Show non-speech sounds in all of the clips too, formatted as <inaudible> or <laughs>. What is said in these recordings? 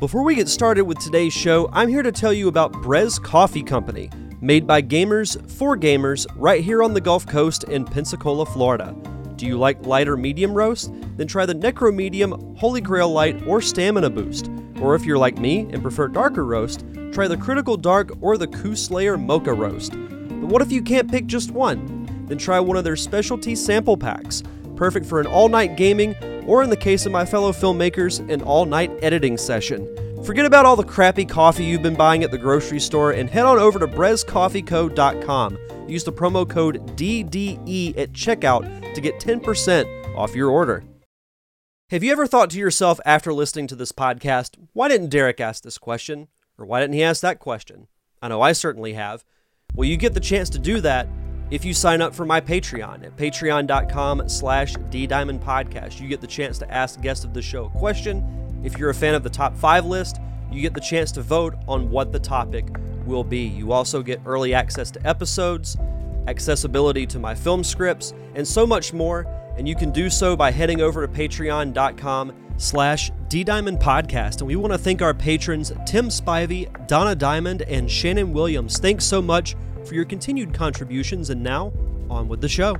Before we get started with today's show, I'm here to tell you about Brez Coffee Company, made by gamers for gamers right here on the Gulf Coast in Pensacola, Florida. Do you like lighter medium roast? Then try the Necro Medium, Holy Grail Light, or Stamina Boost. Or if you're like me and prefer darker roast, try the Critical Dark or the Coup Slayer Mocha Roast. But what if you can't pick just one? Then try one of their specialty sample packs, perfect for an all night gaming or in the case of my fellow filmmakers, an all night editing session. Forget about all the crappy coffee you've been buying at the grocery store and head on over to brezcoffeeco.com. Use the promo code DDE at checkout to get 10% off your order. Have you ever thought to yourself after listening to this podcast, why didn't Derek ask this question? Or why didn't he ask that question? I know I certainly have. Well, you get the chance to do that if you sign up for my Patreon at patreon.com slash ddiamondpodcast. You get the chance to ask guests of the show a question. If you're a fan of the top five list, you get the chance to vote on what the topic will be. You also get early access to episodes, accessibility to my film scripts, and so much more. And you can do so by heading over to patreon.com slash ddiamondpodcast. And we want to thank our patrons Tim Spivey, Donna Diamond, and Shannon Williams. Thanks so much for your continued contributions. And now, on with the show.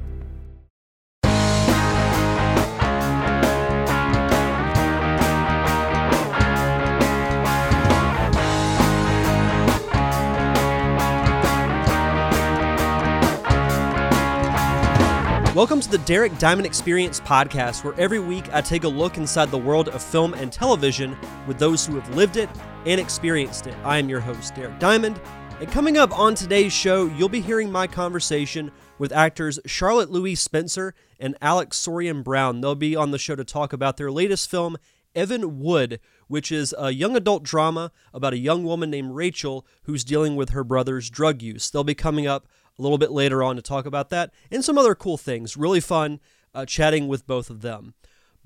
Welcome to the Derek Diamond Experience podcast, where every week I take a look inside the world of film and television with those who have lived it and experienced it. I am your host, Derek Diamond, and coming up on today's show, you'll be hearing my conversation with actors Charlotte Louise Spencer and Alex Sorian Brown. They'll be on the show to talk about their latest film, Evan Wood, which is a young adult drama about a young woman named Rachel who's dealing with her brother's drug use. They'll be coming up a little bit later on to talk about that and some other cool things. Really fun uh, chatting with both of them.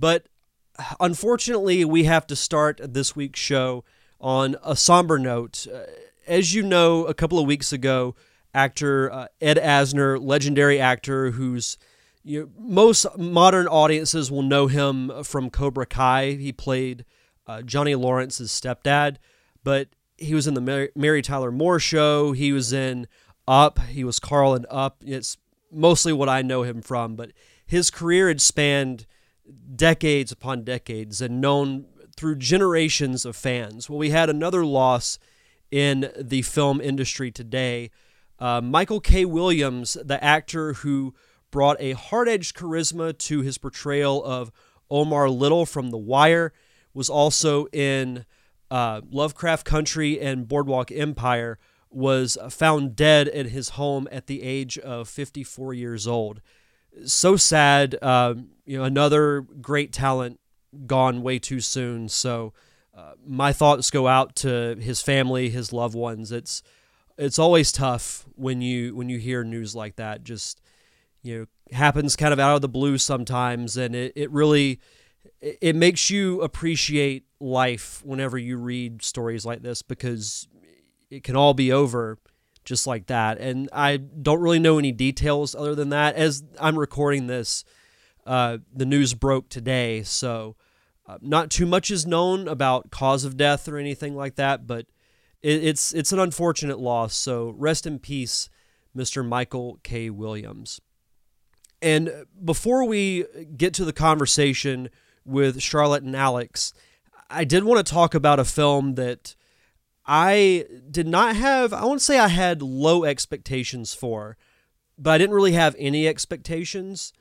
But unfortunately, we have to start this week's show on a somber note. Uh, as you know, a couple of weeks ago, actor uh, Ed Asner, legendary actor who's you know, most modern audiences will know him from Cobra Kai. He played uh, Johnny Lawrence's stepdad, but he was in the Mary, Mary Tyler Moore show. He was in Up. He was Carl in Up. It's mostly what I know him from, but his career had spanned decades upon decades and known through generations of fans. Well, we had another loss in the film industry today. Uh, Michael K. Williams, the actor who brought a hard edged charisma to his portrayal of Omar Little from The Wire, was also in uh, Lovecraft Country and Boardwalk Empire, was found dead at his home at the age of 54 years old. So sad. Uh, you know, another great talent gone way too soon. So, my thoughts go out to his family, his loved ones. It's it's always tough when you when you hear news like that. Just you know, happens kind of out of the blue sometimes, and it, it really it makes you appreciate life whenever you read stories like this because it can all be over just like that. And I don't really know any details other than that. As I'm recording this, uh, the news broke today, so uh, not too much is known about cause of death or anything like that, but it, it's it's an unfortunate loss. So rest in peace, Mr. Michael K. Williams. And before we get to the conversation with Charlotte and Alex, I did want to talk about a film that I did not have, I won't say I had low expectations for, but I didn't really have any expectations.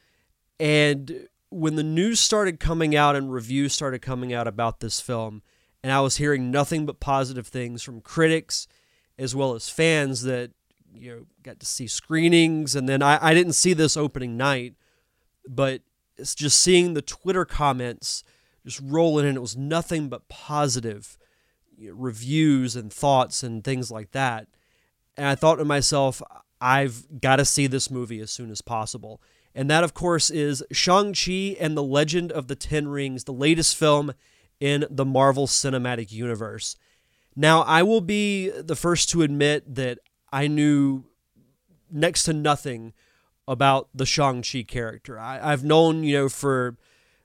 And when the news started coming out and reviews started coming out about this film, and I was hearing nothing but positive things from critics as well as fans that you know got to see screenings, and then I, I didn't see this opening night, but it's just seeing the Twitter comments just rolling in. It was nothing but positive you know, reviews and thoughts and things like that. And I thought to myself, I've got to see this movie as soon as possible and that, of course, is Shang-Chi and the Legend of the Ten Rings, the latest film in the Marvel Cinematic Universe. Now, I will be the first to admit that I knew next to nothing about the Shang-Chi character. I, have known, you know, for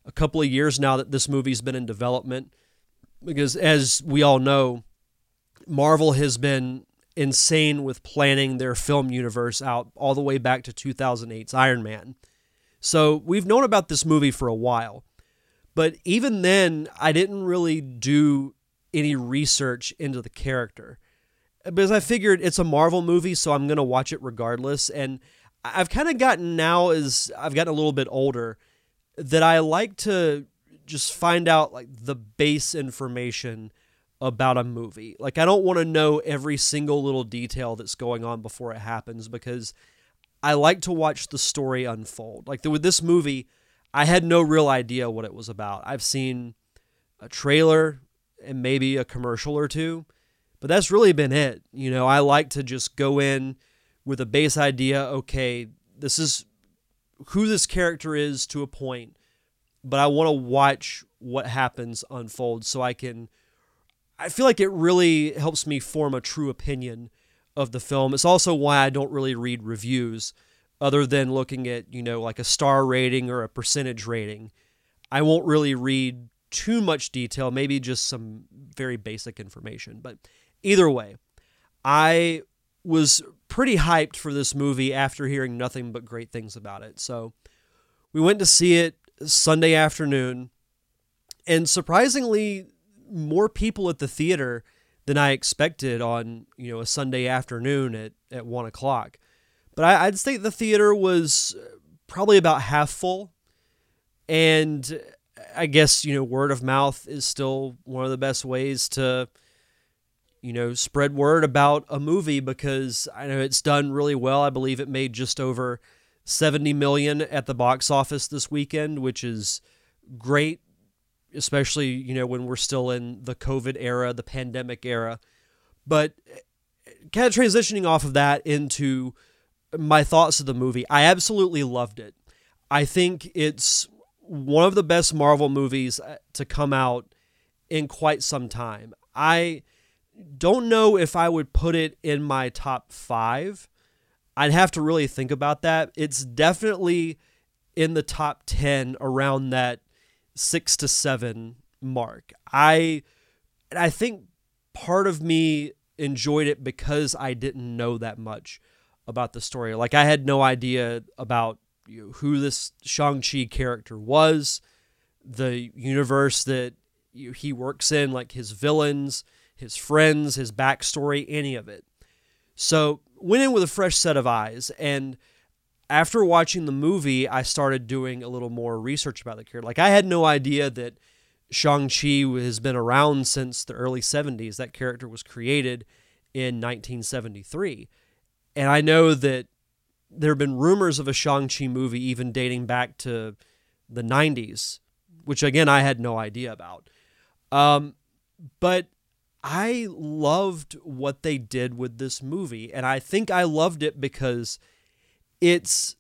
a couple of years now that this movie's been in development. because as we all know, Marvel has been insane with planning their film universe out all the way back to 2008's Iron Man. So we've known about this movie for a while. But even then, I didn't really do any research into the character because I figured it's a Marvel movie, so I'm going to watch it regardless. And I've kind of gotten now, as I've gotten a little bit older, that I like to just find out like the base information about a movie. Like I don't want to know every single little detail that's going on before it happens because I like to watch the story unfold. Like with this movie, I had no real idea what it was about. I've seen a trailer and maybe a commercial or two, but that's really been it. You know, I like to just go in with a base idea, okay, this is who this character is to a point, but I want to watch what happens unfold so I can I feel like it really helps me form a true opinion of the film. It's also why I don't really read reviews other than looking at, you know, like a star rating or a percentage rating. I won't really read too much detail, maybe just some very basic information. But either way, I was pretty hyped for this movie after hearing nothing but great things about it. So we went to see it Sunday afternoon, and surprisingly, more people at the theater than I expected on you know a Sunday afternoon at at one o'clock. But I, I'd say the theater was uh, probably about half full, and I guess you know word of mouth is still one of the best ways to you know spread word about a movie because I know it's done really well. I believe it made just over 70 million at the box office this weekend, which is great especially you know when we're still in the COVID era, the pandemic era. But kind of transitioning off of that into my thoughts of the movie, I absolutely loved it. I think it's one of the best Marvel movies uh, to come out in quite some time. I don't know if I would put it in my top five. I'd have to really think about that. It's definitely in the top 10 around that six to seven mark. I I think part of me enjoyed it because I didn't know that much about the story. Like I had no idea about you know, who this Shang-Chi character was, the universe that you know, he works in, like his villains, his friends, his backstory, any of it. So went in with a fresh set of eyes and after watching the movie, I started doing a little more research about the character. Like I had no idea that Shang-Chi has been around since the early 70s. That character was created in 1973. And I know that there have been rumors of a Shang-Chi movie even dating back to the 90s, which again I had no idea about. Um, but I loved what they did with this movie, and I think I loved it because – it's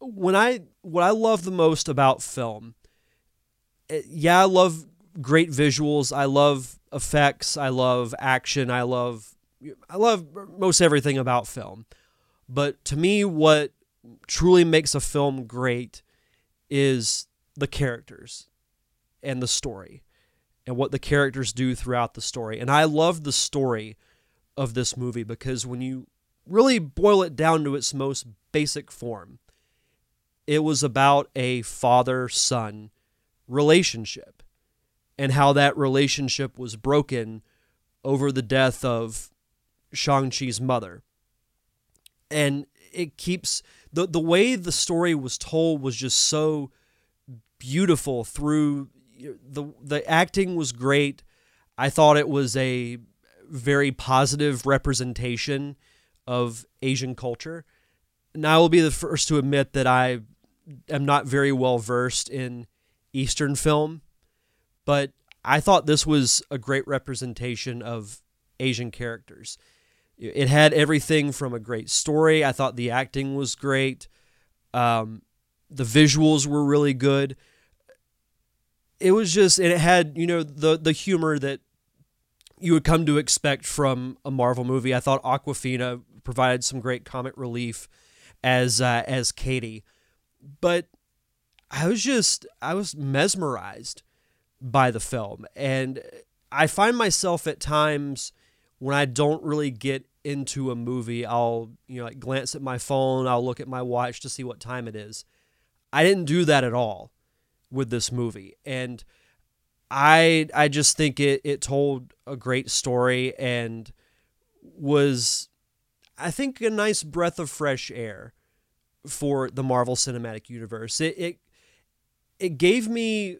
when I what I love the most about film. Eh, yeah, I love great visuals. I love effects. I love action. I love I love most everything about film. But to me, what truly makes a film great is the characters and the story and what the characters do throughout the story. And I love the story of this movie because when you really boil it down to its most basic form, it was about a father son relationship and how that relationship was broken over the death of Shang-Chi's mother. And it keeps the the way the story was told was just so beautiful through the the acting was great. I thought it was a very positive representation of Asian culture. Now, I will be the first to admit that I am not very well versed in Eastern film, but I thought this was a great representation of Asian characters. It had everything from a great story. I thought the acting was great. Um, the visuals were really good. It was just, and it had, you know, the the humor that you would come to expect from a Marvel movie. I thought Awkwafina provided some great comic relief as uh, as Katie, but I was just I was mesmerized by the film, and I find myself at times when I don't really get into a movie, I'll, you know, like glance at my phone, I'll look at my watch to see what time it is. I didn't do that at all with this movie. And I I just think it it told a great story and was I think a nice breath of fresh air for the Marvel Cinematic Universe. It it it gave me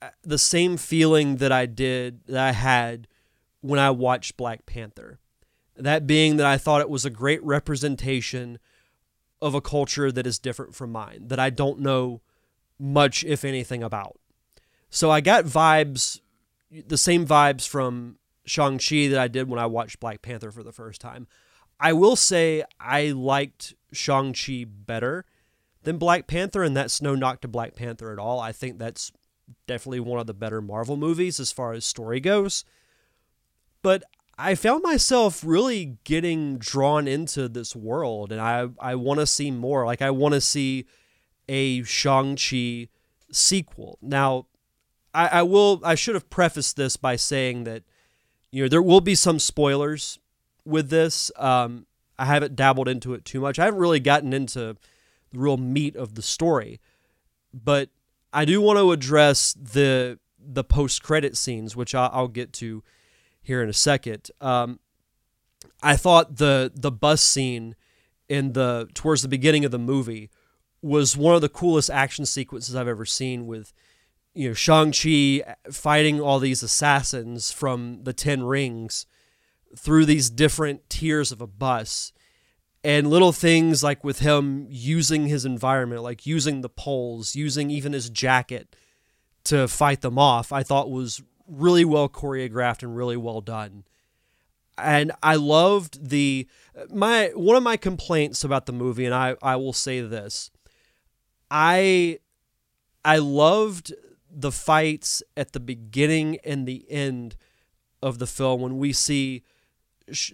uh, the same feeling that I did that I had when I watched Black Panther. That being that I thought it was a great representation of a culture that is different from mine, that I don't know much, if anything, about. So I got vibes, the same vibes from Shang-Chi that I did when I watched Black Panther for the first time. I will say I liked Shang-Chi better than Black Panther, and that's no knock to Black Panther at all. I think that's definitely one of the better Marvel movies as far as story goes. But I found myself really getting drawn into this world, and I, I want to see more. Like, I want to see a Shang-Chi sequel. Now, I, I will, I should have prefaced this by saying that, you know, there will be some spoilers with this. Um, I haven't dabbled into it too much. I haven't really gotten into the real meat of the story, but I do want to address the the post credit scenes, which I'll, I'll, get to here in a second. Um, I thought the the bus scene in the towards the beginning of the movie was one of the coolest action sequences I've ever seen with you know Shang Chi fighting all these assassins from the Ten Rings through these different tiers of a bus and little things like with him using his environment like using the poles using even his jacket to fight them off i thought was really well choreographed and really well done. And i loved the my one of my complaints about the movie and i i will say this i i loved the fights at the beginning and the end of the film when we see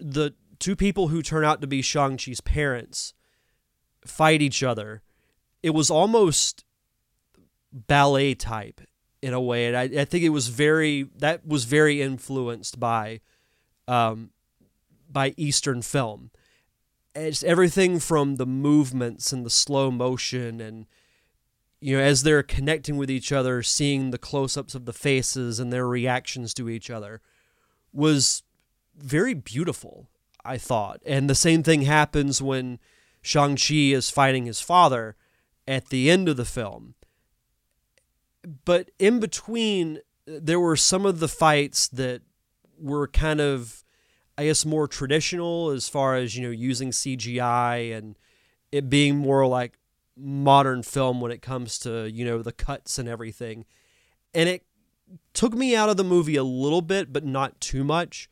the two people who turn out to be Shang-Chi's parents fight each other, it was almost ballet type in a way. And I, I think it was very, that was very influenced by, um, by Eastern film. It's everything from the movements and the slow motion and, you know, as they're connecting with each other, seeing the close ups of the faces and their reactions to each other was very beautiful, I thought. And the same thing happens when Shang-Chi is fighting his father at the end of the film. But in between, there were some of the fights that were kind of, I guess, more traditional as far as, you know, using CGI and it being more like modern film when it comes to, you know, the cuts and everything. And it took me out of the movie a little bit, but not too much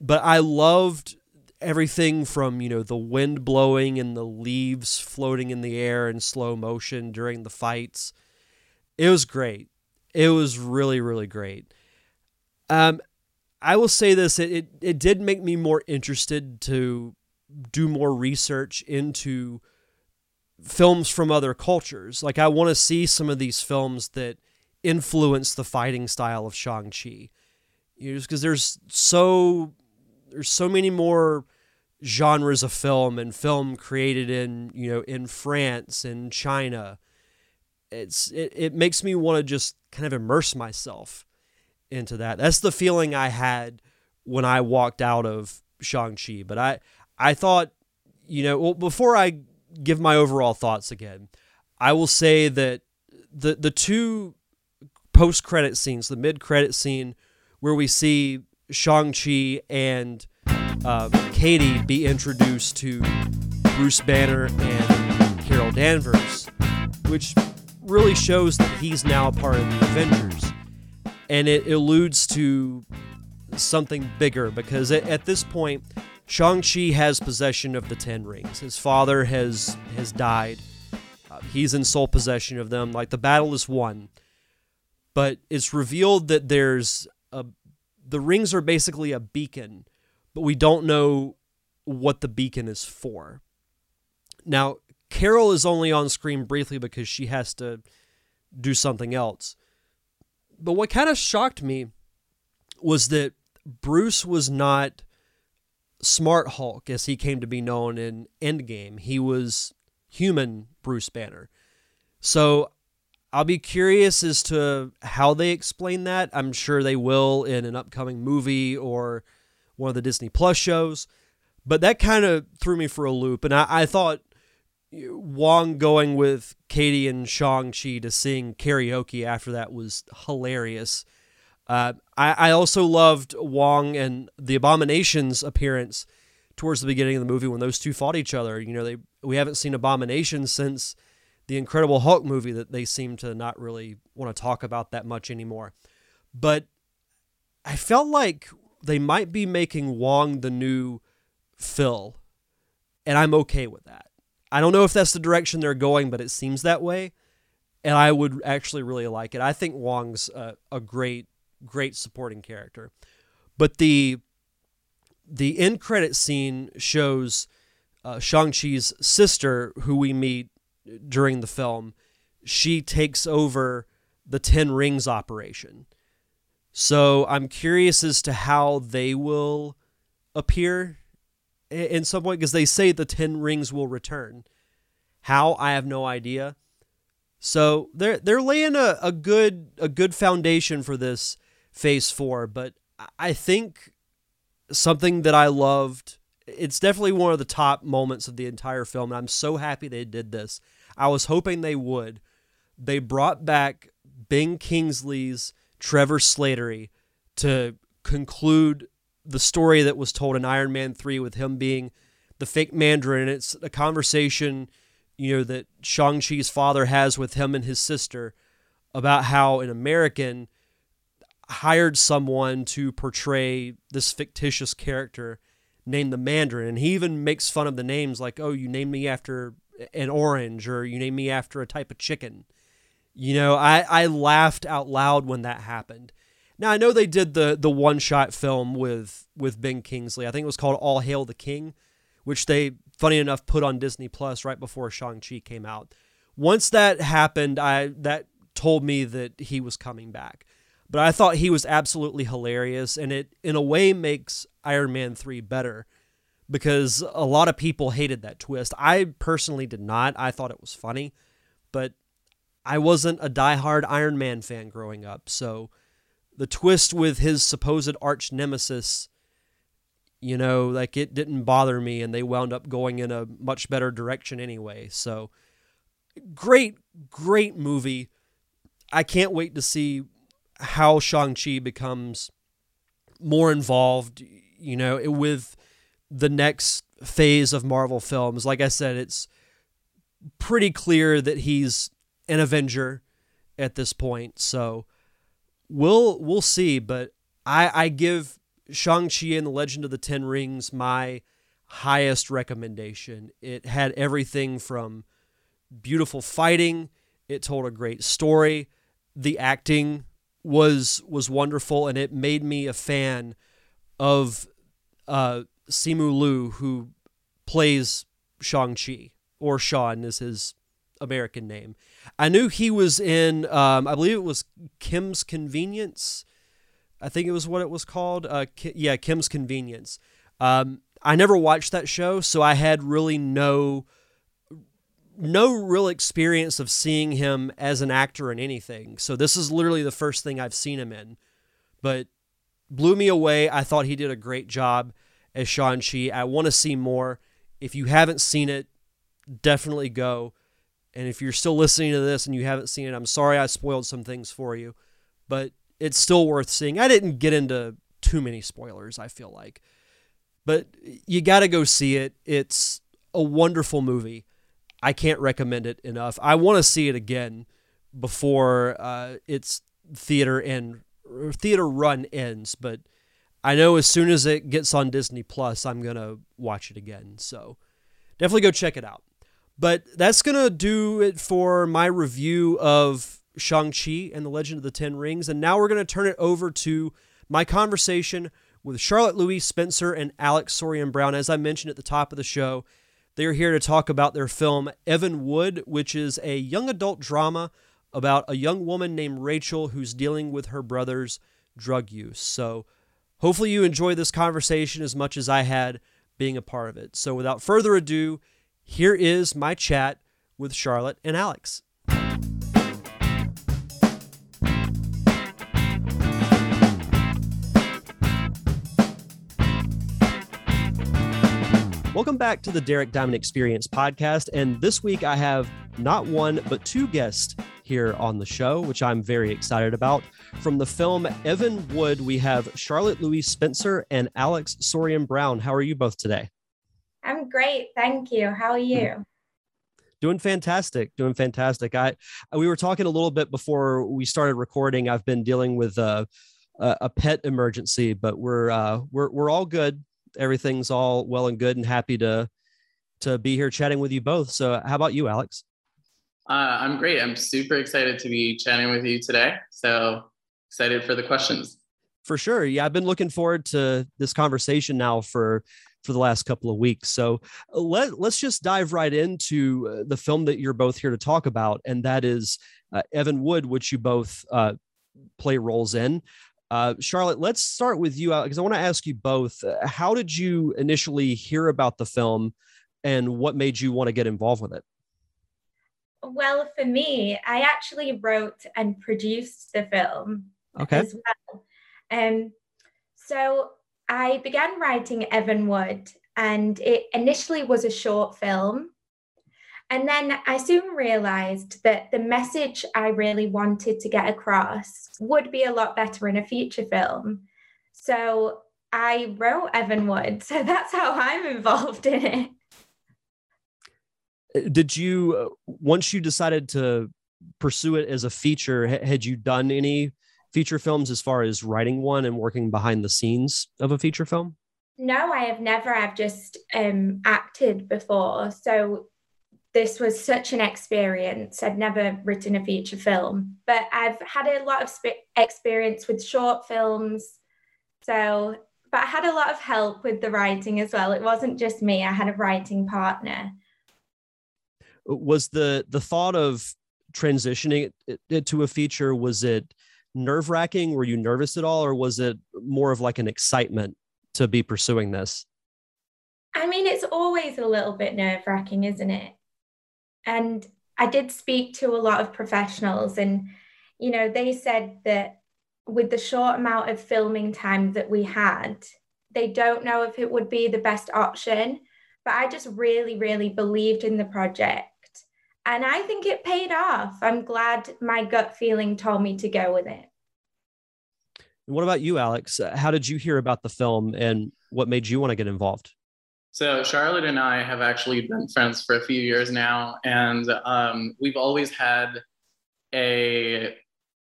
but I loved everything from you know the wind blowing and the leaves floating in the air in slow motion during the fights. It was great. It was really really great. Um, I will say this: it, it it did make me more interested to do more research into films from other cultures. Like I want to see some of these films that influence the fighting style of Shang Chi. You know, just because there's so there's so many more genres of film and film created in you know in France and China. It's it, it makes me want to just kind of immerse myself into that. That's the feeling I had when I walked out of Shang-Chi. But I I thought, you know, well before I give my overall thoughts again, I will say that the the two post credit scenes, the mid credit scene where we see Shang-Chi and uh, Katie be introduced to Bruce Banner and Carol Danvers, which really shows that he's now a part of the Avengers. And it alludes to something bigger because at, this point, Shang-Chi has possession of the Ten Rings. His father has has died. Uh, he's in sole possession of them. Like the battle is won, but it's revealed that there's a the rings are basically a beacon, but we don't know what the beacon is for. Now, Carol is only on screen briefly because she has to do something else. But what kind of shocked me was that Bruce was not Smart Hulk as he came to be known in Endgame. He was human Bruce Banner. So I'll be curious as to how they explain that. I'm sure they will in an upcoming movie or one of the Disney Plus shows. But that kind of threw me for a loop. And I, I thought Wong going with Katie and Shang-Chi to sing karaoke after that was hilarious. Uh, I, I also loved Wong and the Abominations appearance towards the beginning of the movie when those two fought each other. You know, they we haven't seen Abomination since the Incredible Hulk movie that they seem to not really want to talk about that much anymore. But I felt like they might be making Wong the new Phil, and I'm okay with that. I don't know if that's the direction they're going, but it seems that way, and I would actually really like it. I think Wong's a, a great, great supporting character, but the the end credit scene shows uh, Shang Chi's sister, who we meet during the film. She takes over the Ten Rings operation. So I'm curious as to how they will appear in some way because they say the ten rings will return. How I have no idea. So they're they're laying a, a good a good foundation for this phase four, but I think something that I loved. It's definitely one of the top moments of the entire film, and I'm so happy they did this. I was hoping they would. They brought back Ben Kingsley's Trevor Slattery to conclude the story that was told in Iron Man 3 with him being the fake Mandarin. It's a conversation, you know, that Shang-Chi's father has with him and his sister about how an American hired someone to portray this fictitious character named the Mandarin. And he even makes fun of the names like, oh, you named me after an orange or you name me after a type of chicken. You know, I, I laughed out loud when that happened. Now I know they did the the one shot film with with Ben Kingsley. I think it was called All Hail the King, which they funny enough put on Disney Plus right before Shang Chi came out. Once that happened, I that told me that he was coming back. But I thought he was absolutely hilarious, and it in a way makes Iron Man three better because a lot of people hated that twist. I personally did not. I thought it was funny, but I wasn't a diehard Iron Man fan growing up, so the twist with his supposed arch nemesis, you know, like it didn't bother me, and they wound up going in a much better direction anyway. So, great, great movie. I can't wait to see how Shang-Chi becomes more involved, you know, with the next phase of Marvel films. Like I said, it's pretty clear that he's an Avenger at this point. So, we'll we'll see, but I I give Shang-Chi and the Legend of the Ten Rings my highest recommendation. It had everything from beautiful fighting, it told a great story, the acting was was wonderful and it made me a fan of uh, Simu Liu who plays Shang-Chi or Sean is his American name. I knew he was in, um, I believe it was Kim's Convenience. I think it was what it was called. Uh, Ki- yeah, Kim's Convenience. Um, I never watched that show, so I had really no no real experience of seeing him as an actor in anything. So this is literally the first thing I've seen him in. But blew me away. I thought he did a great job as Shang-Chi. I want to see more. If you haven't seen it, definitely go. And if you're still listening to this and you haven't seen it, I'm sorry I spoiled some things for you, but it's still worth seeing. I didn't get into too many spoilers, I feel like. But you got to go see it. It's a wonderful movie. I can't recommend it enough. I want to see it again before uh, its theater and theater run ends, but I know as soon as it gets on Disney Plus, I'm going to watch it again. So definitely go check it out. But that's going to do it for my review of Shang-Chi and the Legend of the Ten Rings. And now we're going to turn it over to my conversation with Charlotte Louise Spencer and Alex Sorian Brown. As I mentioned at the top of the show, they're here to talk about their film Evan Wood, which is a young adult drama about a young woman named Rachel who's dealing with her brother's drug use. So hopefully you enjoyed this conversation as much as I had being a part of it. So without further ado, here is my chat with Charlotte and Alex. Welcome back to the Derek Diamond Experience podcast. And this week I have not one, but two guests here on the show, which I'm very excited about. From the film Evan Wood, we have Charlotte Louise Spencer and Alex Sorian Brown. How are you both today? I'm great. Thank you. How are you? Doing fantastic. Doing fantastic. I we were talking a little bit before we started recording. I've been dealing with a, a pet emergency, but we're uh, we're we're all good everything's all well and good and happy to to be here chatting with you both. So how about you, Alex? Uh, I'm great. I'm super excited to be chatting with you today. So excited for the questions. For sure. Yeah, I've been looking forward to this conversation now for for the last couple of weeks. So uh, let let's just dive right into uh, the film that you're both here to talk about, and that is uh, Evan Wood, which you both uh, play roles in. Uh, Charlotte, let's start with you because I want to ask you both. Uh, how did you initially hear about the film and what made you want to get involved with it? Well, for me, I actually wrote and produced the film okay. as well. Um, so I began writing Evan Wood, and it initially was a short film. And then I soon realized that the message I really wanted to get across would be a lot better in a feature film. So I wrote Evan Wood. <laughs> So that's how I'm involved in it. Did you, uh, once you decided to pursue it as a feature, had you done any feature films as far as writing one and working behind the scenes of a feature film? No, I have never. I've just um, acted before. So this was such an experience. I'd never written a feature film, but I've had a lot of sp- experience with short films. So, but I had a lot of help with the writing as well. It wasn't just me, I had a writing partner. Was the the thought of transitioning it, it to a feature was it nerve wracking? Were you nervous at all, or was it more of like an excitement to be pursuing this? I mean, it's always a little bit nerve wracking, isn't it? And I did speak to a lot of professionals, and you know, they said that with the short amount of filming time that we had, they don't know if it would be the best option. But I just really, really believed in the project. And I think it paid off. I'm glad my gut feeling told me to go with it. What about you, Alex? How did you hear about the film and what made you want to get involved? So Charlotte and I have actually been friends for a few years now, and um, we've always had a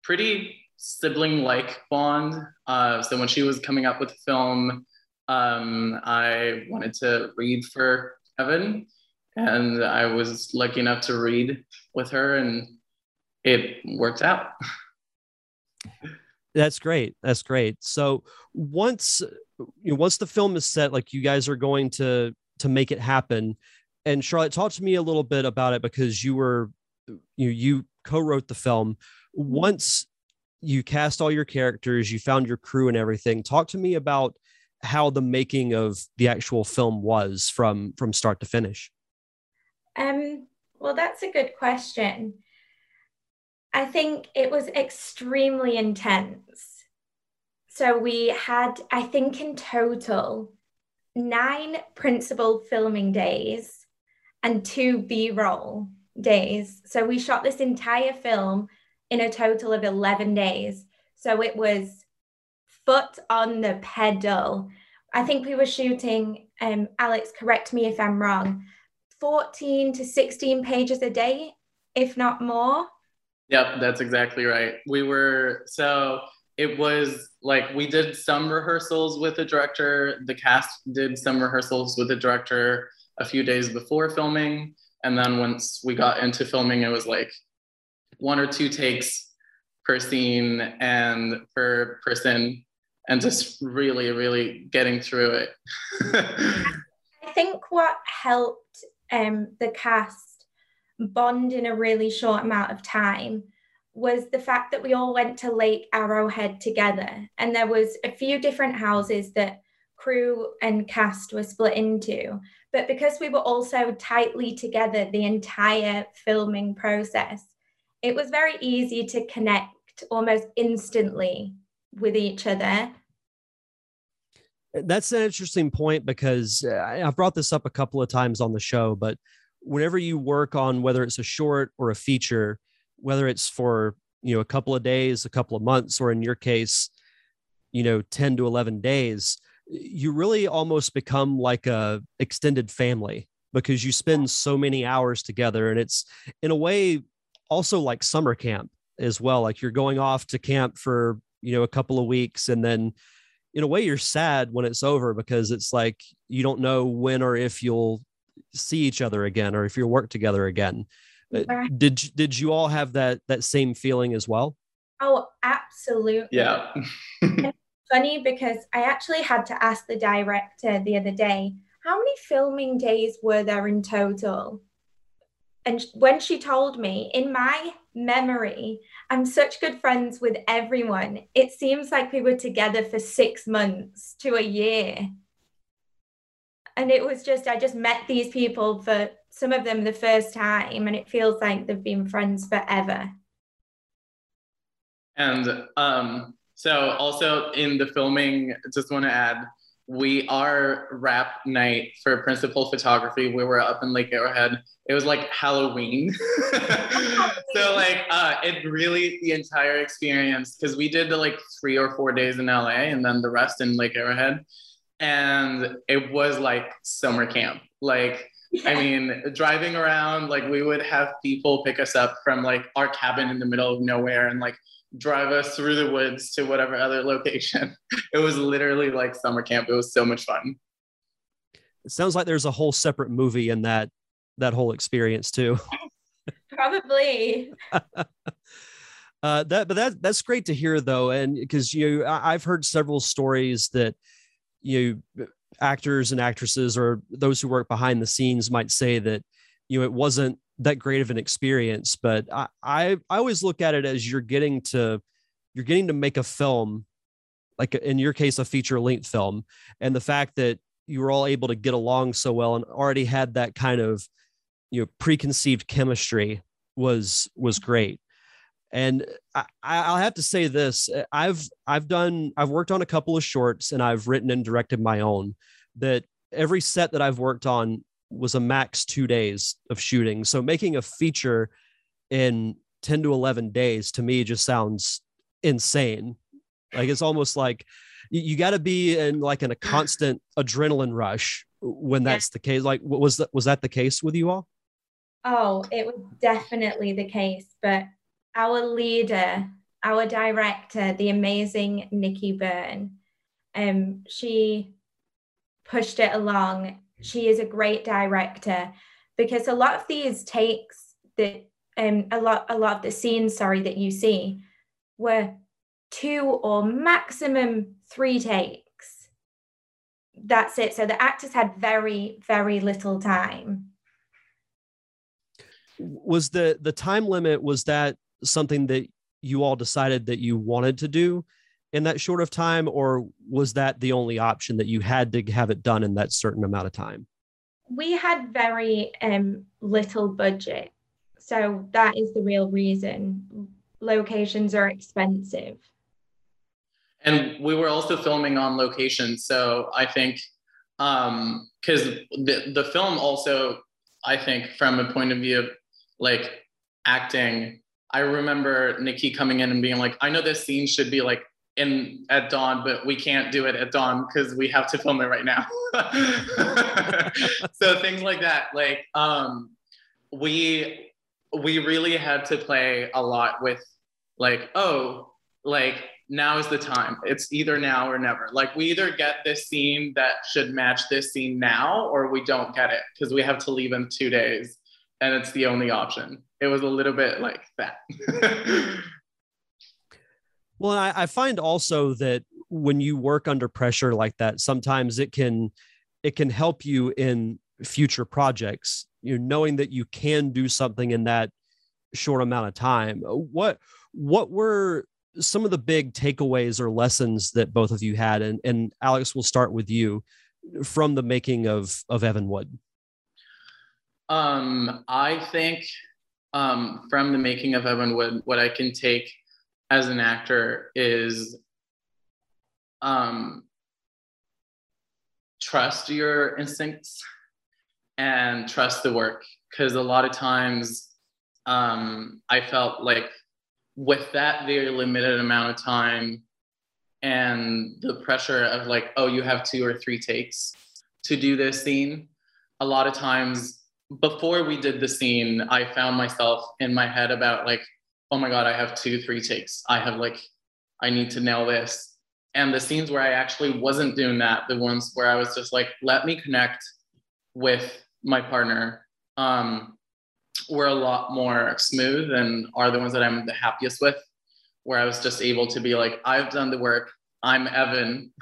pretty sibling-like bond. Uh, so when she was coming up with the film, um, I wanted to read for Evan, and I was lucky enough to read with her, and it worked out. That's great. That's great. So once you know, once the film is set, like you guys are going to to make it happen. And Charlotte, talk to me a little bit about it because you were you you co-wrote the film. Once you cast all your characters, you found your crew and everything. Talk to me about how the making of the actual film was from from start to finish. Um, well, that's a good question. I think it was extremely intense. So we had, I think, in total, nine principal filming days and two B roll days. So we shot this entire film in a total of 11 days. So it was foot on the pedal. I think we were shooting, um, Alex, correct me if I'm wrong, 14 to 16 pages a day, if not more. Yep, that's exactly right. We were, so it was like we did some rehearsals with the director. The cast did some rehearsals with the director a few days before filming. And then once we got into filming, it was like one or two takes per scene and per person, and just really, really getting through it. <laughs> I think what helped um, the cast bond in a really short amount of time was the fact that we all went to Lake Arrowhead together. And there was a few different houses that crew and cast were split into. But because we were all so tightly together the entire filming process, it was very easy to connect almost instantly with each other. That's an interesting point because uh, I've brought this up a couple of times on the show, but whenever you work on whether it's a short or a feature, whether it's for you know a couple of days, a couple of months, or in your case, you know, 10 to 11 days, you really almost become like a extended family because you spend so many hours together. And it's in a way also like summer camp as well. Like you're going off to camp for you know a couple of weeks and then in a way you're sad when it's over because it's like you don't know when or if you'll see each other again or if you'll work together again. Uh, did did you all have that that same feeling as well? Oh absolutely. Yeah. Funny because I actually had to ask the director the other day, how many filming days were there in total? And when she told me, in my memory, I'm such good friends with everyone. It seems like we were together for six months to a year. And it was just, I just met these people for some of them the first time, and it feels like they've been friends forever. And um, so also in the filming, just want to add, we our wrap night for principal photography. We were up in Lake Arrowhead. It was like Halloween. <laughs> so like uh, it really the entire experience because we did the like three or four days in LA and then the rest in Lake Arrowhead, and it was like summer camp. Like I mean, driving around, like we would have people pick us up from like our cabin in the middle of nowhere and like drive us through the woods to whatever other <laughs> location. It was literally like summer camp. It was so much fun. It sounds like there's a whole separate movie in that that whole experience too. <laughs> Probably. <laughs> uh, that, but that that's great to hear though, and because you, I've heard several stories that you actors and actresses or those who work behind the scenes might say that you know it wasn't that great of an experience but I, I i always look at it as you're getting to you're getting to make a film like in your case a feature length film. And the fact that you were all able to get along so well and already had that kind of you know preconceived chemistry was was great. And I, i'll have to say this i've i've done i've worked on a couple of shorts and i've written and directed my own that every set that i've worked on was a max two days of shooting. So making a feature in 10 to 11 days to me just sounds insane. Like it's almost like you, got to be in like in a constant adrenaline rush when that's the case. Like was that was that the case with you all? Oh, it was definitely the case. But our leader, our director, the amazing Nikki Byrne, um, she pushed it along she is a great director because a lot of these takes that um a lot a lot of the scenes sorry that you see were two or maximum three takes. That's it. So the actors had very very little time. Was the the time limit was that something that you all decided that you wanted to do in that short of time, or was that the only option that you had to have it done in that certain amount of time? We had very um, little budget. So that is the real reason. Locations are expensive. And we were also filming on location. So I think, because um, the, the film also, I think, from a point of view of like acting, I remember Nikki coming in and being like, I know this scene should be like in at dawn, but we can't do it at dawn because we have to film it right now. <laughs> so things like that, like um, we we really had to play a lot with like, oh, like now is the time. It's either now or never. Like we either get this scene that should match this scene now, or we don't get it because we have to leave in two days, and it's the only option. It was a little bit like that. <laughs> Well, I, I find also that when you work under pressure like that, sometimes it can it can help you in future projects. You know, knowing that you can do something in that short amount of time. What what were some of the big takeaways or lessons that both of you had? And, and Alex, we'll start with you from the making of, of Evan Wood. Um, I think um, from the making of Evan Wood, what I can take as an actor is um, trust your instincts and trust the work. Because a lot of times um, I felt like with that very limited amount of time and the pressure of like, oh, you have two or three takes to do this scene, a lot of times before we did the scene, I found myself in my head about like, oh my God, I have two, three takes. I have like, I need to nail this. And the scenes where I actually wasn't doing that, the ones where I was just like, let me connect with my partner, um, were a lot more smooth and are the ones that I'm the happiest with, where I was just able to be like, I've done the work. I'm Evan.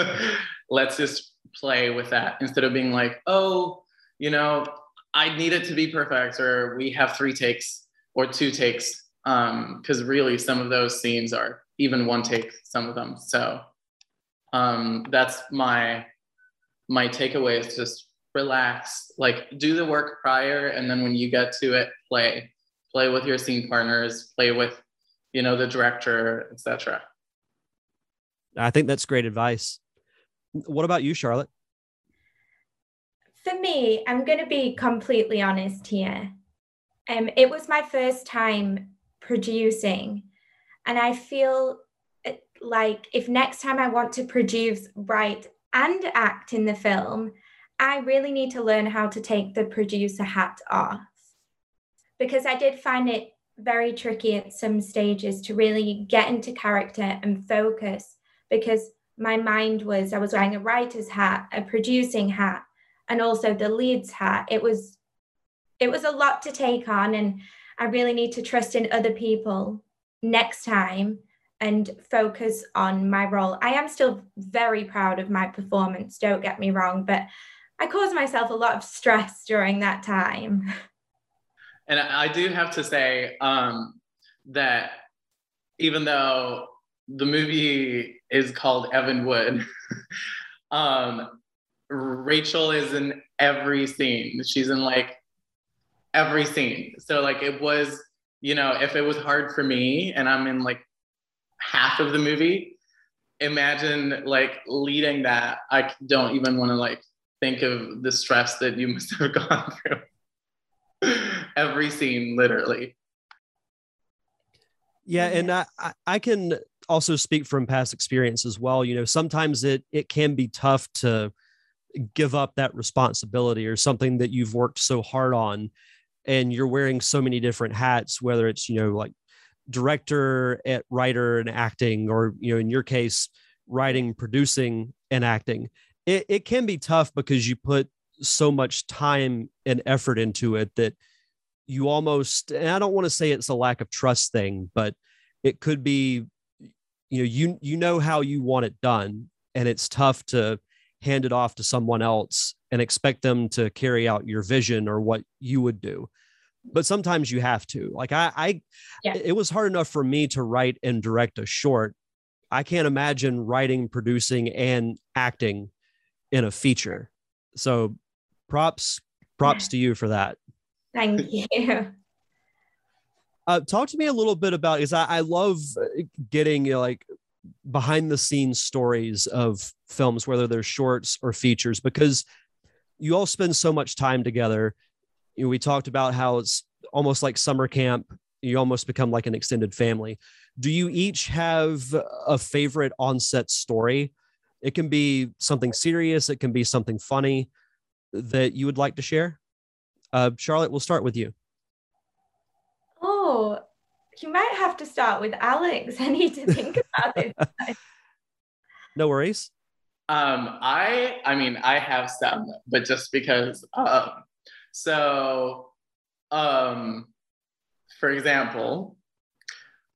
<laughs> Let's just play with that instead of being like, oh, you know, I need it to be perfect, or we have three takes or two takes. Because um, really, some of those scenes are even one take, some of them. So um, that's my my takeaway is just relax, like do the work prior, and then when you get to it, play, play with your scene partners, play with, you know, the director, etc. I think that's great advice. What about you, Charlotte? For me, I'm going to be completely honest here. Um, it was my first time producing, and I feel uh, like if next time I want to produce, write, and act in the film, I really need to learn how to take the producer hat off. Because I did find it very tricky at some stages to really get into character and focus because my mind was I was wearing a writer's hat, a producing hat, and also the leads hat. It was it was a lot to take on and i really need to trust in other people next time and focus on my role i am still very proud of my performance don't get me wrong but i caused myself a lot of stress during that time <laughs> and i do have to say um, that even though the movie is called evan wood <laughs> um, Rachel is in every scene. She's in like every scene. So like it was, you know, if it was hard for me and I'm in like half of the movie, imagine like leading that. I don't even want to like think of the stress that you <laughs> must have gone through. every scene, literally. Yeah, and I I can also speak from past experience as well. You know, sometimes it it can be tough to give up that responsibility or something that you've worked so hard on and you're wearing so many different hats whether it's you know like director at writer and acting or you know in your case writing producing and acting it, it can be tough because you put so much time and effort into it that you almost and i don't want to say it's a lack of trust thing but it could be you know you you know how you want it done and it's tough to hand it off to someone else and expect them to carry out your vision or what you would do. But sometimes you have to. Like i i yeah. it was hard enough for me to write and direct a short. I can't imagine writing producing and acting in a feature. So props props to you for that. Thank you. Uh, talk to me a little bit about because I, I love getting you know, like behind the scenes stories of films, whether they're shorts or features, because you all spend so much time together. You know, we talked about how it's almost like summer camp. You almost become like an extended family. Do you each have a favorite on-set story? It can be something serious. It can be something funny that you would like to share. Uh, Charlotte, we'll start with you. Oh, you might have to start with Alex. <laughs> I need to think about this. <laughs> no worries. Um, I, I mean, I have some, but just because. Um, so, um, for example,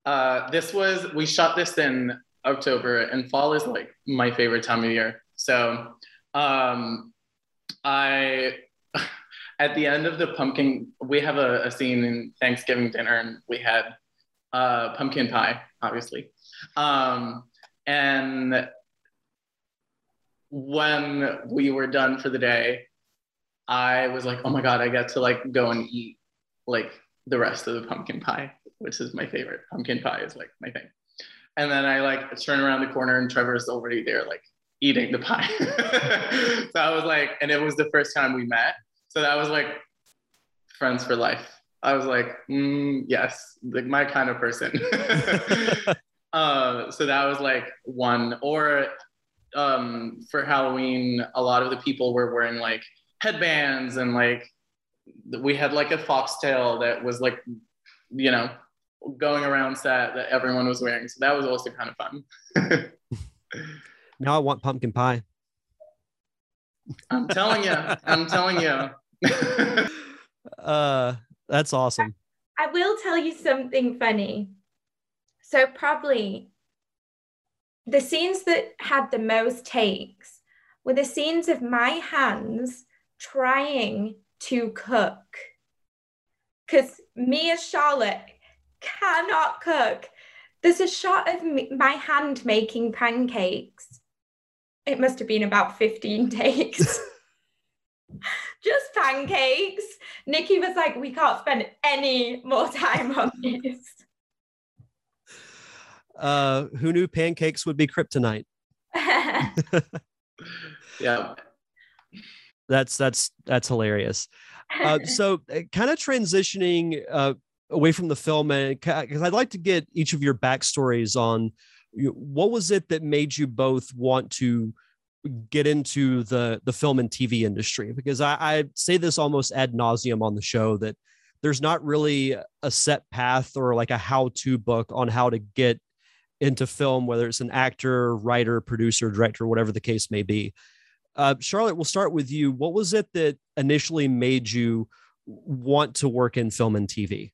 uh, this was we shot this in October, and fall is like my favorite time of year. So, um, I <laughs> at the end of the pumpkin, we have a, a scene in Thanksgiving dinner, and we had uh, pumpkin pie, obviously. Um, and when we were done for the day, I was like, oh my God, I get to like go and eat like the rest of the pumpkin pie, which is my favorite. Pumpkin pie is like my thing. And then I like turn around the corner and Trevor's already there, like eating the pie. <laughs> so I was like, and it was the first time we met. So that was like friends for life. I was like, mm, yes, like my kind of person. <laughs> uh, so that was like one. Or um, for Halloween, a lot of the people were wearing like headbands and like we had like a foxtail that was like, you know, going around set that everyone was wearing. So that was also kind of fun. <laughs> now I want pumpkin pie. I'm telling you, I'm telling you. <laughs> uh, that's awesome. I will tell you something funny. So probably the scenes that had the most takes were the scenes of my hands trying to cook. Because me as Charlotte cannot cook. There's a shot of me, my hand making pancakes. It must have been about 15 <laughs> takes. Just pancakes. Nikki was like, we can't spend any more time on this. Uh, who knew pancakes would be kryptonite? <laughs> yeah. That's that's that's hilarious. Uh, so, <laughs> uh, kind of transitioning uh, away from the film, and because I'd like to get each of your backstories on what was it that made you both want to get into the the film and TV industry because I, I say this almost ad nauseum on the show that there's not really a set path or like a how to book on how to get into film, whether it's an actor, writer, producer, director, whatever the case may be. Uh, Charlotte, we'll start with you. What was it that initially made you want to work in film and TV?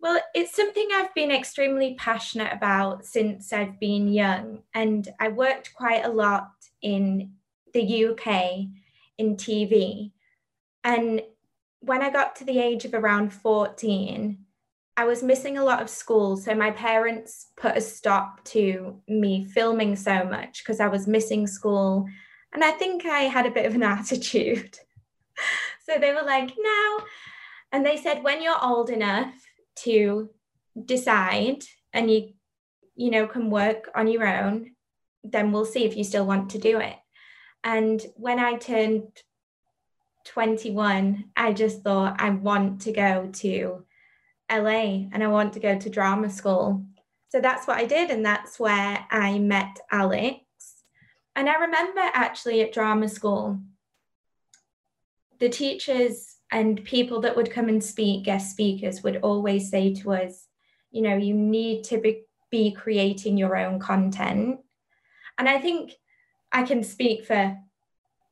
Well, it's something I've been extremely passionate about since I've been young. And I worked quite a lot in the UK in TV. And when I got to the age of around 14, I was missing a lot of school. So my parents put a stop to me filming so much because I was missing school. And I think I had a bit of an <laughs> attitude. so they were like, no. And they said, when you're old enough to decide and you, you know, can work on your own, then we'll see if you still want to do it. And when I turned 21, I just thought I want to go to LA and I want to go to drama school. So that's what I did. And that's where I met Alex. And I remember actually at drama school, the teachers and people that would come and speak, guest speakers, would always say to us, you know, you need to be, be creating your own content and I think I can speak for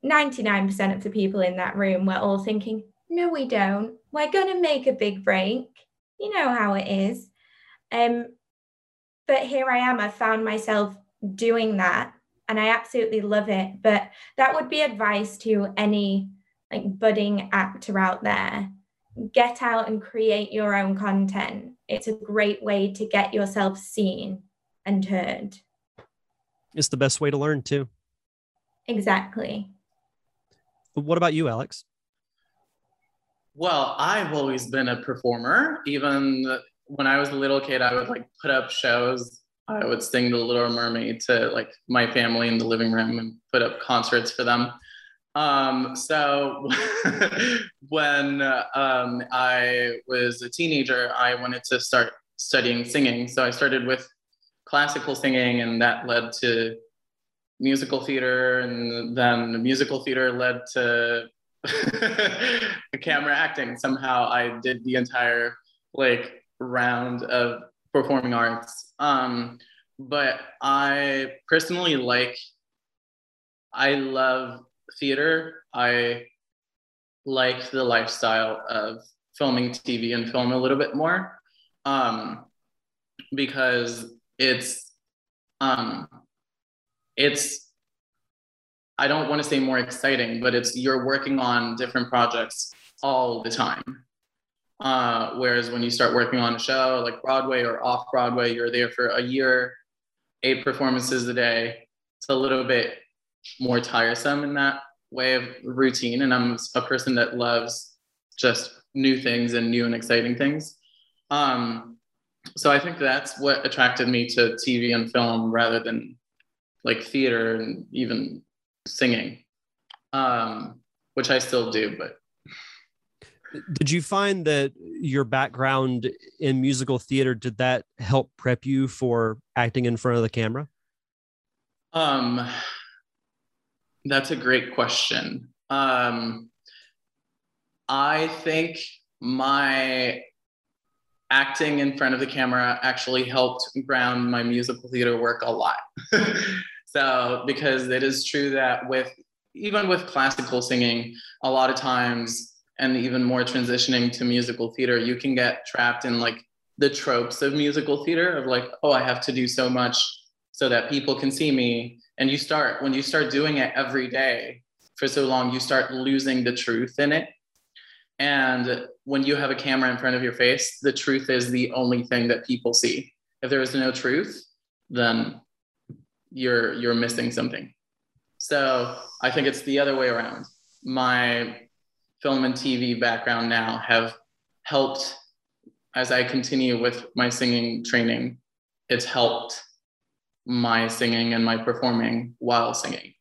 99% of the people in that room. We're all thinking, no, we don't. We're going to make a big break. You know how it is. Um, but here I am. I found myself doing that and I absolutely love it. But that would be advice to any like budding actor out there. Get out and create your own content. It's a great way to get yourself seen and heard. It's the best way to learn too. Exactly. What about you, Alex? Well, I've always been a performer. Even when I was a little kid, I would like put up shows. I would sing The Little Mermaid to like my family in the living room and put up concerts for them. Um, so <laughs> when um, I was a teenager, I wanted to start studying singing. So I started with classical singing, and that led to musical theater, and then musical theater led to <laughs> camera acting. Somehow, I did the entire like round of performing arts. Um, but I personally like, I love theater. I like the lifestyle of filming TV and film a little bit more um, because it's um it's I don't want to say more exciting, but it's you're working on different projects all the time. Uh, whereas when you start working on a show like Broadway or off Broadway, you're there for a year, eight performances a day. It's a little bit more tiresome in that way of routine. And I'm a person that loves just new things and new and exciting things. Um, so I think that's what attracted me to TV and film rather than like theater and even singing, um, which I still do. But did you find that your background in musical theater did that help prep you for acting in front of the camera? Um, that's a great question. Um, I think my acting in front of the camera actually helped ground my musical theater work a lot. <laughs> so, because it is true that with even with classical singing, a lot of times, and even more transitioning to musical theater, you can get trapped in like the tropes of musical theater of like, oh, I have to do so much so that people can see me. And you start, when you start doing it every day for so long, you start losing the truth in it. And when you have a camera in front of your face, the truth is the only thing that people see. If there is no truth, then you're you're missing something. So I think it's the other way around. My film and TV background now have helped as I continue with my singing training. It's helped my singing and my performing while singing.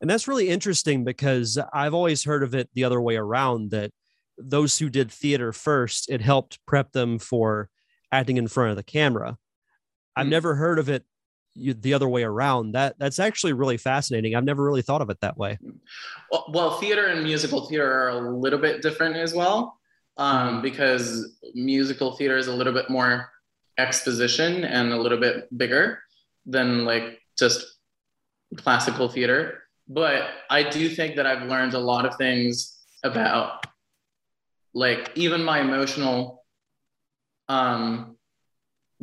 And that's really interesting because I've always heard of it the other way around that those who did theater first, it helped prep them for acting in front of the camera. I've mm. never heard of it the other way around. That that's actually really fascinating. I've never really thought of it that way. Well, well theater and musical theater are a little bit different as well, um, mm. because musical theater is a little bit more exposition and a little bit bigger than like just classical theater. But I do think that I've learned a lot of things about like even my emotional um,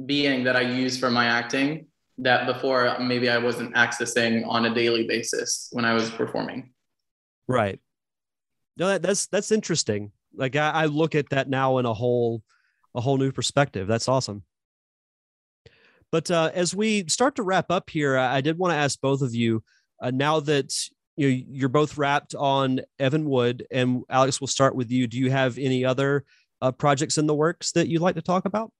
being that I use for my acting that before maybe I wasn't accessing on a daily basis when I was performing. Right. No, that, that's that's interesting. Like I, I look at that now in a whole a whole new perspective. That's awesome. But uh, as we start to wrap up here, I did want to ask both of you uh, now that you know, you're both wrapped on Evan Wood, and Alex, we'll start with you. Do you have any other uh, projects in the works that you'd like to talk about?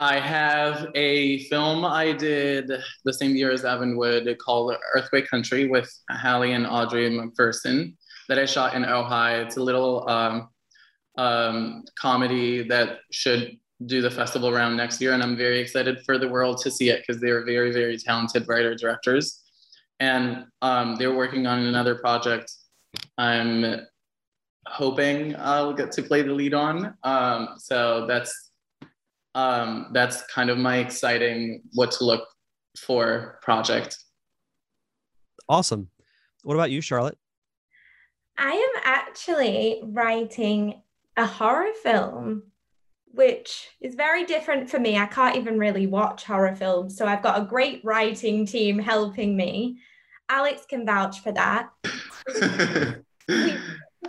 I have a film I did the same year as Evan Wood called Earthquake Country with Hallie and Audrey McPherson that I shot in Ojai. It's a little um, um, comedy that should do the festival around next year, and I'm very excited for the world to see it because they are very, very talented writer directors and um, they're working on another project. I'm hoping I'll get to play the lead on. Um, so that's um, that's kind of my exciting what to look for project. Awesome. What about you, Charlotte? I am actually writing a horror film, which is very different for me. I can't even really watch horror films. So I've got a great writing team helping me. Alex can vouch for that. <laughs>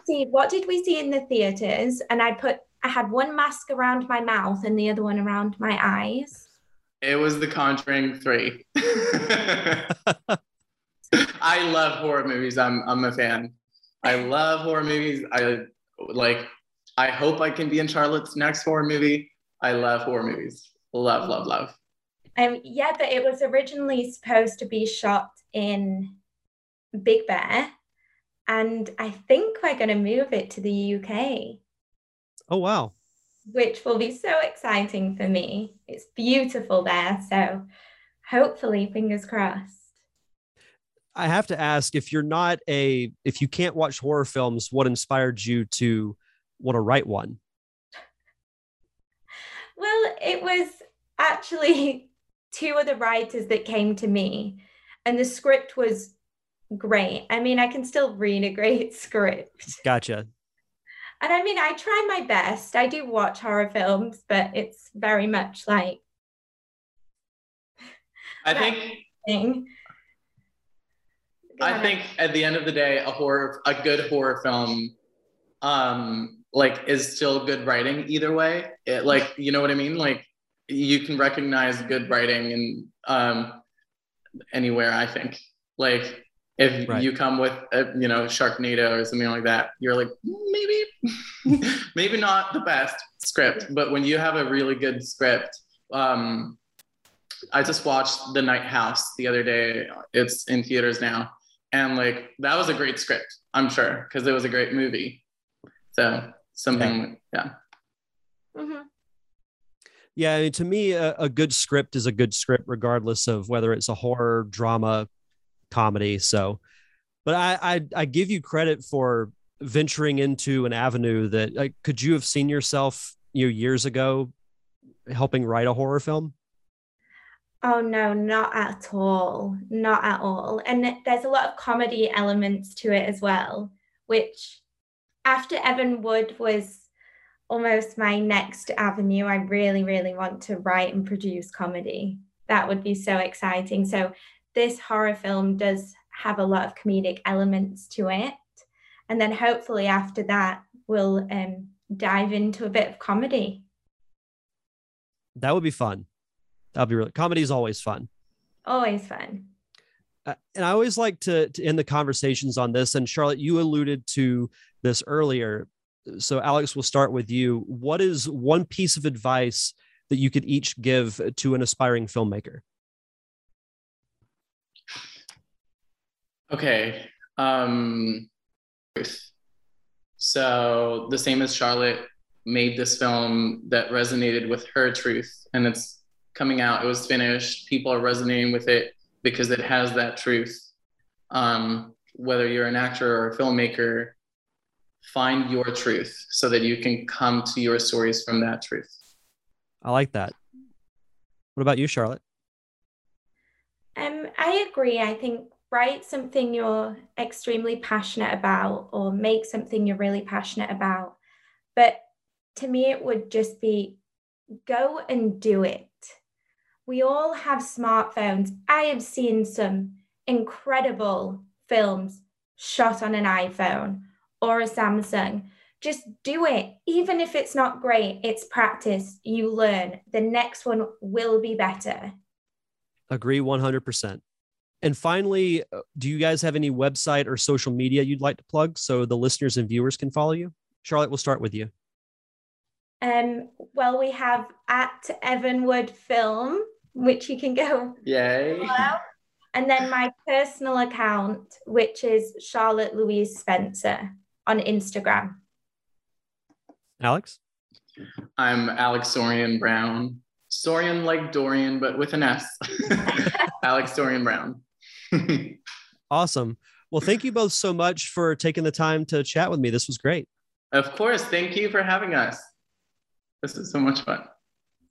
see, what did we see in the theaters? And I put, I had one mask around my mouth and the other one around my eyes. It was The Conjuring 3. <laughs> I love horror movies. I'm, I'm a fan. I love horror movies. I like, I hope I can be in Charlotte's next horror movie. I love horror movies. Love, love, love. Um, yeah, but it was originally supposed to be shot in Big Bear, and I think we're going to move it to the UK. Oh, wow. Which will be so exciting for me. It's beautiful there. So hopefully, fingers crossed. I have to ask if you're not a, if you can't watch horror films, what inspired you to want to write one? Well, it was actually <laughs> two of the writers that came to me, and the script was great. I mean, I can still read a great <laughs> script. Gotcha. And I mean, I try my best. I do watch horror films, but it's very much like. I think. Thing. I think at the end of the day, a horror, a good horror film, um, like is still good writing either way. It, like you know what I mean? Like you can recognize good writing in um, anywhere. I think like if right. you come with a, you know Sharknado or something like that, you're like maybe <laughs> maybe not the best script, but when you have a really good script. Um, I just watched The Night House the other day. It's in theaters now. And like that was a great script, I'm sure, because it was a great movie. So something, yeah. Yeah, mm-hmm. Yeah I mean, to me, a, a good script is a good script, regardless of whether it's a horror, drama, comedy. So, but I, I, I give you credit for venturing into an avenue that like, could you have seen yourself you know years ago helping write a horror film Oh no, not at all. Not at all. And there's a lot of comedy elements to it as well, which after Evan Wood was almost my next avenue. I really, really want to write and produce comedy. That would be so exciting. So this horror film does have a lot of comedic elements to it. And then hopefully after that, we'll um, dive into a bit of comedy. That would be fun. That'd be really comedy is always fun. Always fun. Uh, and I always like to, to end the conversations on this. And Charlotte, you alluded to this earlier. So, Alex, we'll start with you. What is one piece of advice that you could each give to an aspiring filmmaker? Okay. Um, so, the same as Charlotte made this film that resonated with her truth, and it's coming out, it was finished. People are resonating with it because it has that truth. Um, whether you're an actor or a filmmaker, find your truth so that you can come to your stories from that truth. I like that. What about you, Charlotte? Um, I agree. I think write something you're extremely passionate about or make something you're really passionate about. But to me, it would just be go and do it we all have smartphones. I have seen some incredible films shot on an iPhone or a Samsung. Just do it. Even if it's not great, it's practice. You learn. The next one will be better. Agree 100%. And finally, uh, do you guys have any website or social media you'd like to plug so the listeners and viewers can follow you? Charlotte, we'll start with you. Um, well, we have at Evanwood Film which you can go. Yay. And then my personal account, which is Charlotte Louise Spencer on Instagram. Alex? I'm Alex Sorian Brown. Sorian like Dorian, but with an S. <laughs> Alex Dorian Brown. <laughs> awesome. Well, thank you both so much for taking the time to chat with me. This was great. Of course. Thank you for having us. This is so much fun.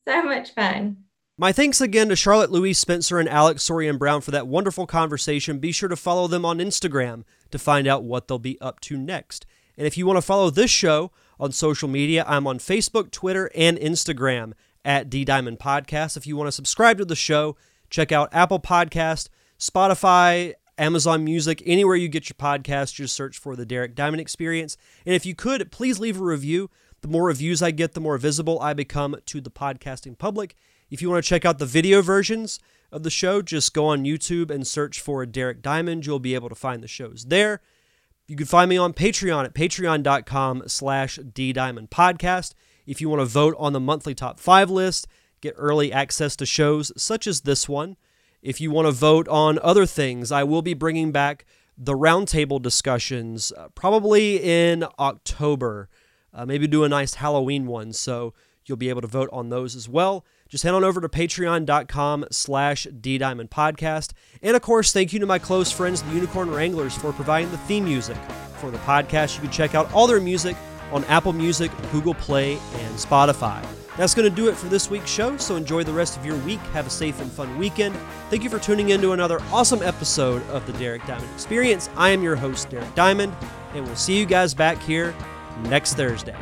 So much fun. My thanks again to Charlotte Louise Spencer and Alex Sorian Brown for that wonderful conversation. Be sure to follow them on Instagram to find out what they'll be up to next. And if you want to follow this show on social media, I'm on Facebook, Twitter, and Instagram at D Diamond Podcast. If you want to subscribe to the show, check out Apple Podcast, Spotify, Amazon Music, anywhere you get your podcast, just search for the Derek Diamond Experience. And if you could, please leave a review. The more reviews I get, the more visible I become to the podcasting public. If you want to check out the video versions of the show, just go on YouTube and search for Derek Diamond. You'll be able to find the shows there. You can find me on Patreon at patreon.com slash ddiamondpodcast. If you want to vote on the monthly top five list, get early access to shows such as this one. If you want to vote on other things, I will be bringing back the roundtable discussions uh, probably in October. Uh, maybe do a nice Halloween one, so you'll be able to vote on those as well just head on over to patreon.com slash ddiamondpodcast. And of course, thank you to my close friends, the Unicorn Wranglers, for providing the theme music for the podcast. You can check out all their music on Apple Music, Google Play, and Spotify. That's going to do it for this week's show, so enjoy the rest of your week. Have a safe and fun weekend. Thank you for tuning in to another awesome episode of the Derek Diamond Experience. I am your host, Derek Diamond, and we'll see you guys back here next Thursday.